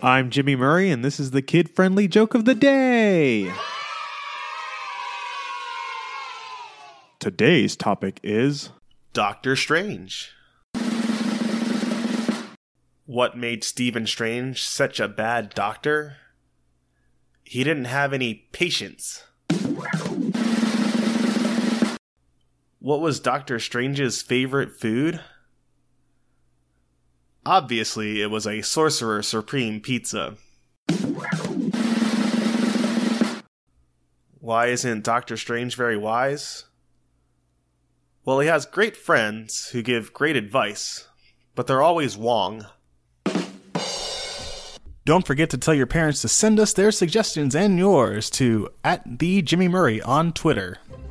I'm Jimmy Murray, and this is the kid friendly joke of the day. Today's topic is Doctor Strange. What made Stephen Strange such a bad doctor? He didn't have any patience. What was Doctor Strange's favorite food? Obviously, it was a Sorcerer Supreme pizza. Why isn't Doctor Strange very wise? Well, he has great friends who give great advice, but they're always wrong. Don't forget to tell your parents to send us their suggestions and yours to at the Jimmy Murray on Twitter.